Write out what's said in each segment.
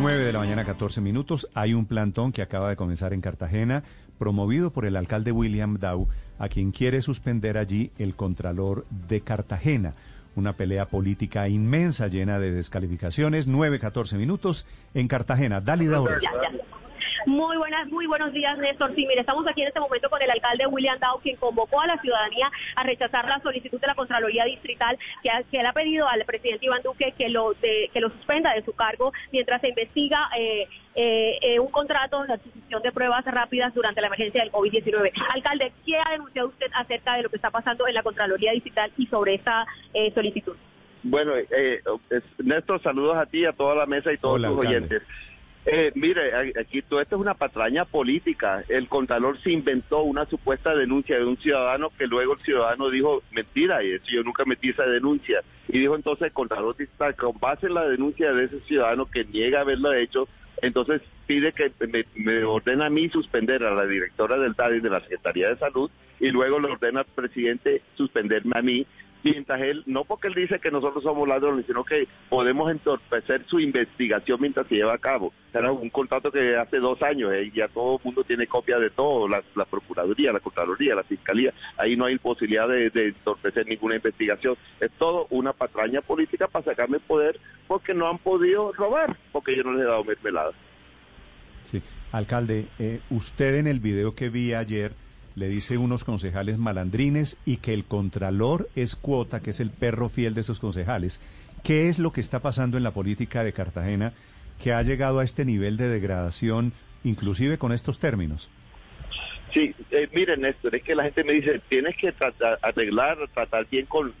9 de la mañana, 14 minutos. Hay un plantón que acaba de comenzar en Cartagena, promovido por el alcalde William Dow, a quien quiere suspender allí el Contralor de Cartagena. Una pelea política inmensa, llena de descalificaciones. 9, 14 minutos en Cartagena. Dálida Oro. Muy buenas, muy buenos días, Néstor. Sí, mire, estamos aquí en este momento con el alcalde William Dow, quien convocó a la ciudadanía a rechazar la solicitud de la Contraloría Distrital que, ha- que le ha pedido al presidente Iván Duque que lo, de- que lo suspenda de su cargo mientras se investiga eh, eh, eh, un contrato de adquisición de pruebas rápidas durante la emergencia del COVID-19. Alcalde, ¿qué ha denunciado usted acerca de lo que está pasando en la Contraloría Distrital y sobre esta eh, solicitud? Bueno, eh, es- Néstor, saludos a ti, a toda la mesa y todos Hola, tus alcalde. oyentes. Eh, mire, aquí todo esto es una patraña política. El Contralor se inventó una supuesta denuncia de un ciudadano que luego el ciudadano dijo mentira y eso yo nunca metí esa denuncia. Y dijo entonces el Contralor Distrital, con base en la denuncia de ese ciudadano que niega haberlo hecho, entonces pide que me, me ordena a mí suspender a la directora del DADI de la Secretaría de Salud y luego le ordena al presidente suspenderme a mí mientras él, no porque él dice que nosotros somos ladrones, sino que podemos entorpecer su investigación mientras se lleva a cabo. Era un contrato que hace dos años, eh, ya todo el mundo tiene copia de todo, la, Procuraduría, la Contraloría, la Fiscalía, ahí no hay posibilidad de, entorpecer ninguna investigación. Es todo una patraña política para sacarme poder porque no han podido robar, porque yo no les he dado mermelada. Sí. Alcalde, eh, usted en el video que vi ayer le dice unos concejales malandrines y que el contralor es cuota, que es el perro fiel de esos concejales. ¿Qué es lo que está pasando en la política de Cartagena que ha llegado a este nivel de degradación, inclusive con estos términos? Sí, eh, miren, Néstor, es que la gente me dice, tienes que tratar, arreglar, tratar bien con,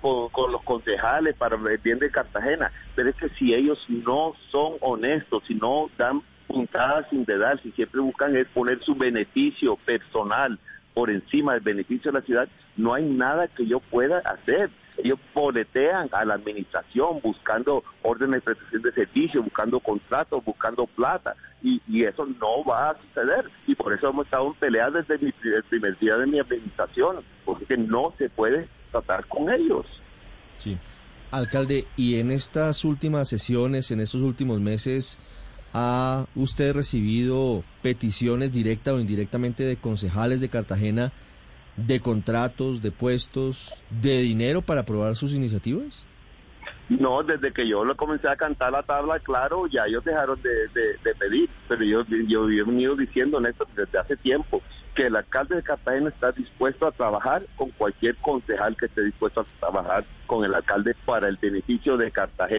con, con los concejales para el bien de Cartagena, pero es que si ellos no son honestos, si no dan puntadas sin dedal, si siempre buscan es poner su beneficio personal por encima del beneficio de la ciudad, no hay nada que yo pueda hacer. Ellos boletean a la administración buscando órdenes de prestación de servicios, buscando contratos, buscando plata, y, y eso no va a suceder. Y por eso hemos estado en pelea desde mi- el primer día de mi administración, porque no se puede tratar con ellos. Sí. Alcalde, y en estas últimas sesiones, en estos últimos meses, ¿ha usted recibido peticiones directa o indirectamente de concejales de Cartagena de contratos, de puestos, de dinero para aprobar sus iniciativas? No, desde que yo le comencé a cantar la tabla, claro, ya ellos dejaron de, de- de pedir, pero yo, yo he venido diciendo, Néstor, desde hace tiempo, que el alcalde de Cartagena está dispuesto a trabajar con cualquier concejal que esté dispuesto a trabajar con el alcalde para el beneficio de Cartagena.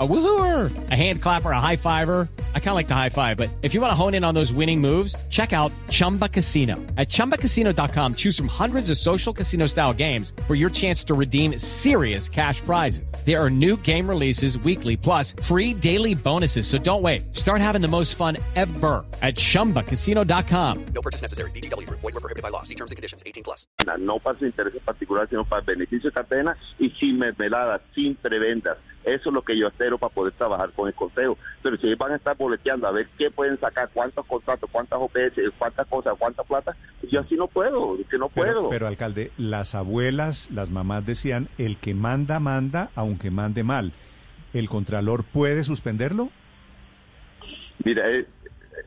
A woohooer, a hand clapper, a high fiver. I kind of like the high five, but if you want to hone in on those winning moves, check out Chumba Casino. At chumbacasino.com, choose from hundreds of social casino style games for your chance to redeem serious cash prizes. There are new game releases weekly, plus free daily bonuses. So don't wait. Start having the most fun ever at chumbacasino.com. No purchase necessary. BGW. Void were prohibited by law. See terms and conditions. 18 plus. no para su interés particular, sino para el beneficio de Cartagena y sin mermeladas, sin preventas. Eso es lo que yo espero para poder trabajar con el Consejo. Pero si ellos van a estar boleteando a ver qué pueden sacar, cuántos contratos, cuántas OPS, cuántas cosas, cuánta plata, yo así no puedo, que no Pero, puedo. pero, alcalde, las abuelas, las mamás decían, el que manda, manda, aunque mande mal. ¿El contralor puede suspenderlo? Mira, es,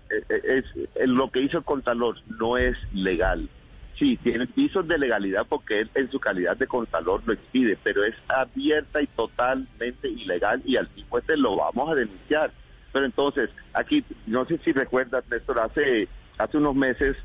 es- es- es- lo que hizo el Contralor no es legal. Sí, tiene pisos de legalidad porque él en su calidad de Contralor lo expide, pero es abierta y totalmente ilegal y al tipo este lo vamos a denunciar. Pero entonces, aquí, no sé si recuerdas, Néstor, hace, hace unos meses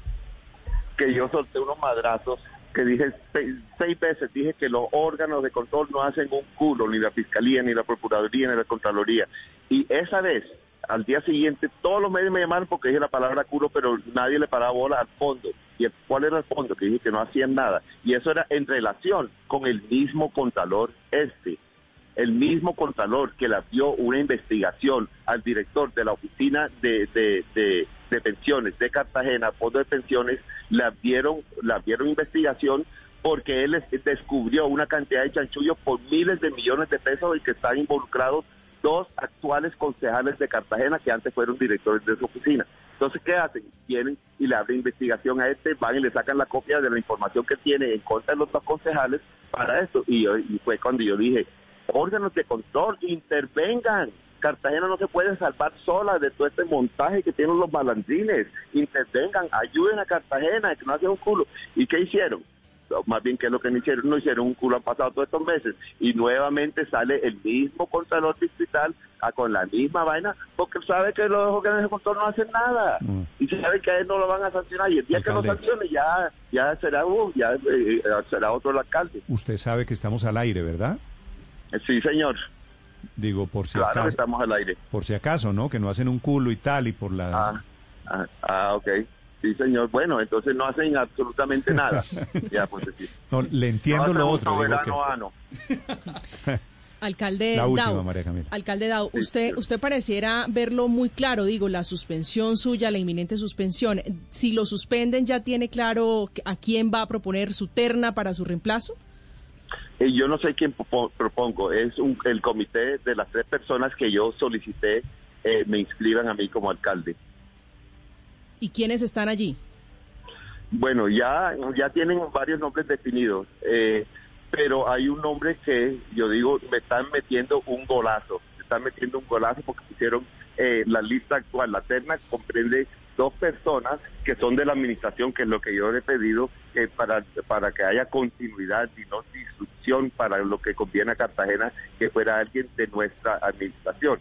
que yo solté unos madrazos que dije seis, seis veces, dije que los órganos de control no hacen un culo, ni la Fiscalía, ni la Procuraduría, ni la Contraloría. Y esa vez, al día siguiente, todos los medios me llamaron porque dije la palabra culo, pero nadie le paraba bola al fondo. ¿Y cuál era el fondo? Que dije que no hacían nada. Y eso era en relación con el mismo contralor este. El mismo contralor que le dio una investigación al director de la oficina de, de, de- pensiones de Cartagena, Fondo de Pensiones, le abrieron, le abrieron investigación porque él es- descubrió una cantidad de chanchullos por miles de millones de pesos en que están involucrados dos actuales concejales de Cartagena que antes fueron directores de su oficina. Entonces, ¿qué hacen? Vienen y le abren investigación a este, van y le sacan la copia de la información que tiene en contra de los dos concejales para esto. Y, yo- y fue cuando yo dije, órganos de control, intervengan. Cartagena no se puede salvar sola de todo este montaje que tienen los malandrines. Intervengan, ayuden a Cartagena, que no hacen un culo. ¿Y qué hicieron? Más bien que es lo que no hicieron, no hicieron un culo, han pasado todos estos meses. Y nuevamente sale el mismo contralor distrital a, con la misma vaina porque sabe que los órganos de control no hacen nada. Mm. y sabe que a él no lo van a sancionar. Y el día que lo sancione ya ya será uh, ya eh, será otro el alcalde. Usted sabe que estamos al aire, ¿verdad? Eh, sí señor. Digo, por si claro que acaso, estamos al aire. por si acaso, ¿no? Que no hacen un culo y tal y por la ah, ah, ah ok sí señor bueno entonces no hacen absolutamente nada ya pues sí. No, le entiendo No lo otro, digo que ano. Alcalde la última, Dao, María Camila. alcalde Sí, usted, sí. usted pareciera verlo muy claro, digo, la suspensión suya, la inminente suspensión. Si lo suspenden, ¿ya tiene claro a quién va a proponer su terna para su reemplazo? Eh, yo no sé quién propo- propongo, es un- el comité de las tres personas que yo solicité eh, me inscriban a mí como alcalde. ¿Y quiénes están allí? Bueno, ya, ya tienen varios nombres definidos, eh, pero hay un nombre que yo digo, me están metiendo un golazo, me están metiendo un golazo porque pusieron eh, la lista actual, la terna comprende dos personas que son de la administración, que es lo que yo le he pedido, que para, para que haya continuidad y no disrupción para lo que conviene a Cartagena, que fuera alguien de nuestra administración.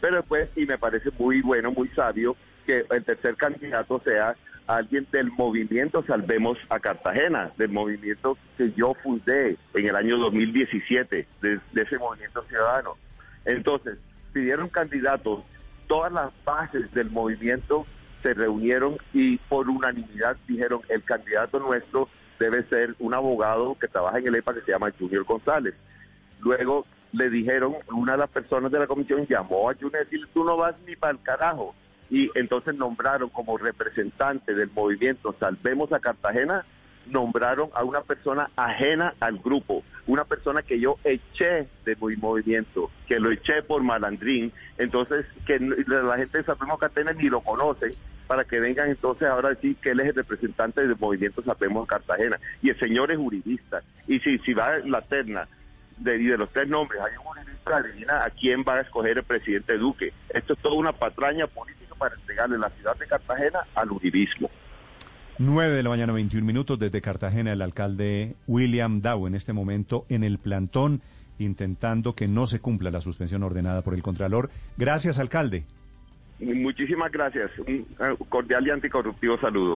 Pero después, y me parece muy bueno, muy sabio, que el tercer candidato sea alguien del movimiento Salvemos a Cartagena, del movimiento que yo fundé en el año 2017, de, de ese movimiento ciudadano. Entonces, pidieron candidatos, todas las bases del movimiento se reunieron y por unanimidad dijeron el candidato nuestro debe ser un abogado que trabaja en el EPA que se llama Junior González. Luego le dijeron, una de las personas de la comisión llamó a Junior y tú no vas ni para el carajo. Y entonces nombraron como representante del movimiento Salvemos a Cartagena, nombraron a una persona ajena al grupo, una persona que yo eché de mi movimiento, que lo eché por malandrín, entonces que la gente de Salvemos Cartagena ni lo conoce, para que vengan entonces ahora a decir que él es el representante del movimiento Salvemos Cartagena. Y el señor es juridista. Y si, si va la terna de los tres nombres, hay un juridista, adivina a quién va a escoger el presidente Duque. Esto es toda una patraña política para entregarle la ciudad de Cartagena al uribismo. 9 de la mañana, 21 minutos desde Cartagena, el alcalde William Dow en este momento en el plantón intentando que no se cumpla la suspensión ordenada por el Contralor. Gracias, alcalde. Muchísimas gracias. Un eh, cordial y anticorruptivo saludo.